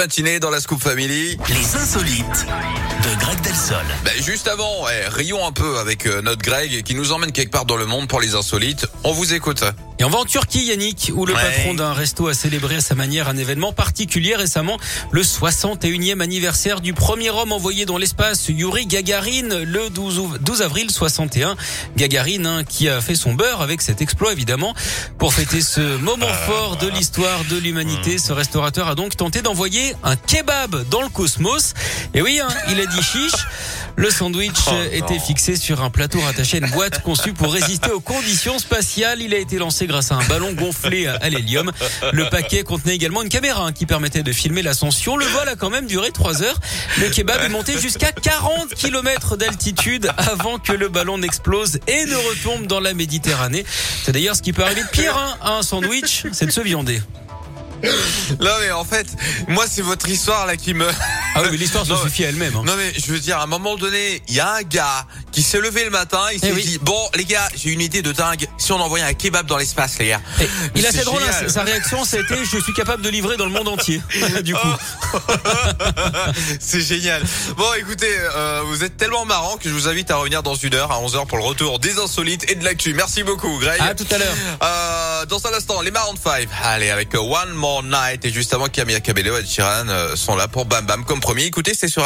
matinée dans la Scoop Family. Les insolites de Greg Delsol. Ben, juste avant, eh, rions un peu avec euh, notre Greg qui nous emmène quelque part dans le monde pour les insolites. On vous écoute. Et on va en Turquie, Yannick, où le Ouais. patron d'un resto a célébré à sa manière un événement particulier récemment, le 61e anniversaire du premier homme envoyé dans l'espace, Yuri Gagarin, le 12, ou- 12 avril 61. Gagarin, hein, qui a fait son beurre avec cet exploit, évidemment. Pour fêter ce moment fort de l'histoire de l'humanité, ce restaurateur a donc tenté d'envoyer un kebab dans le cosmos. Et oui, hein, il a dit chiche. Le sandwich Oh était fixé sur un plateau rattaché à une boîte conçue pour résister aux conditions spatiales. Il a été lancé grâce à un ballon gonflé à l'hélium. Le paquet contenait également une caméra qui permettait de filmer l'ascension. Le vol a quand même duré 3 heures. Le kebab est monté jusqu'à 40 km d'altitude avant que le ballon n'explose et ne retombe dans la Méditerranée. C'est d'ailleurs ce qui peut arriver pire hein, à un sandwich, c'est de se viander. Non mais en fait, moi c'est votre histoire là qui me... Ah oui, mais l'histoire se suffit à elle-même. hein. Non mais je veux dire, à un moment donné, il y a un gars qui s'est levé le matin, il s'est Eh oui. dit, bon les gars, j'ai une idée de dingue, si on envoyait un kebab dans l'espace les gars. Et il a assez drôle, hein, sa réaction, été je suis capable de livrer dans le monde entier. du coup. C'est génial. Bon, écoutez, euh, vous êtes tellement marrant que je vous invite à revenir dans une heure à 11h pour le retour des insolites et de l'actu. Merci beaucoup, Greg. À tout à l'heure. Euh, dans un instant, les Maroon 5. Allez, avec One More Night et juste avant Camilla Cabello et Sheeran euh, sont là pour Bam Bam comme promis. Écoutez, c'est sur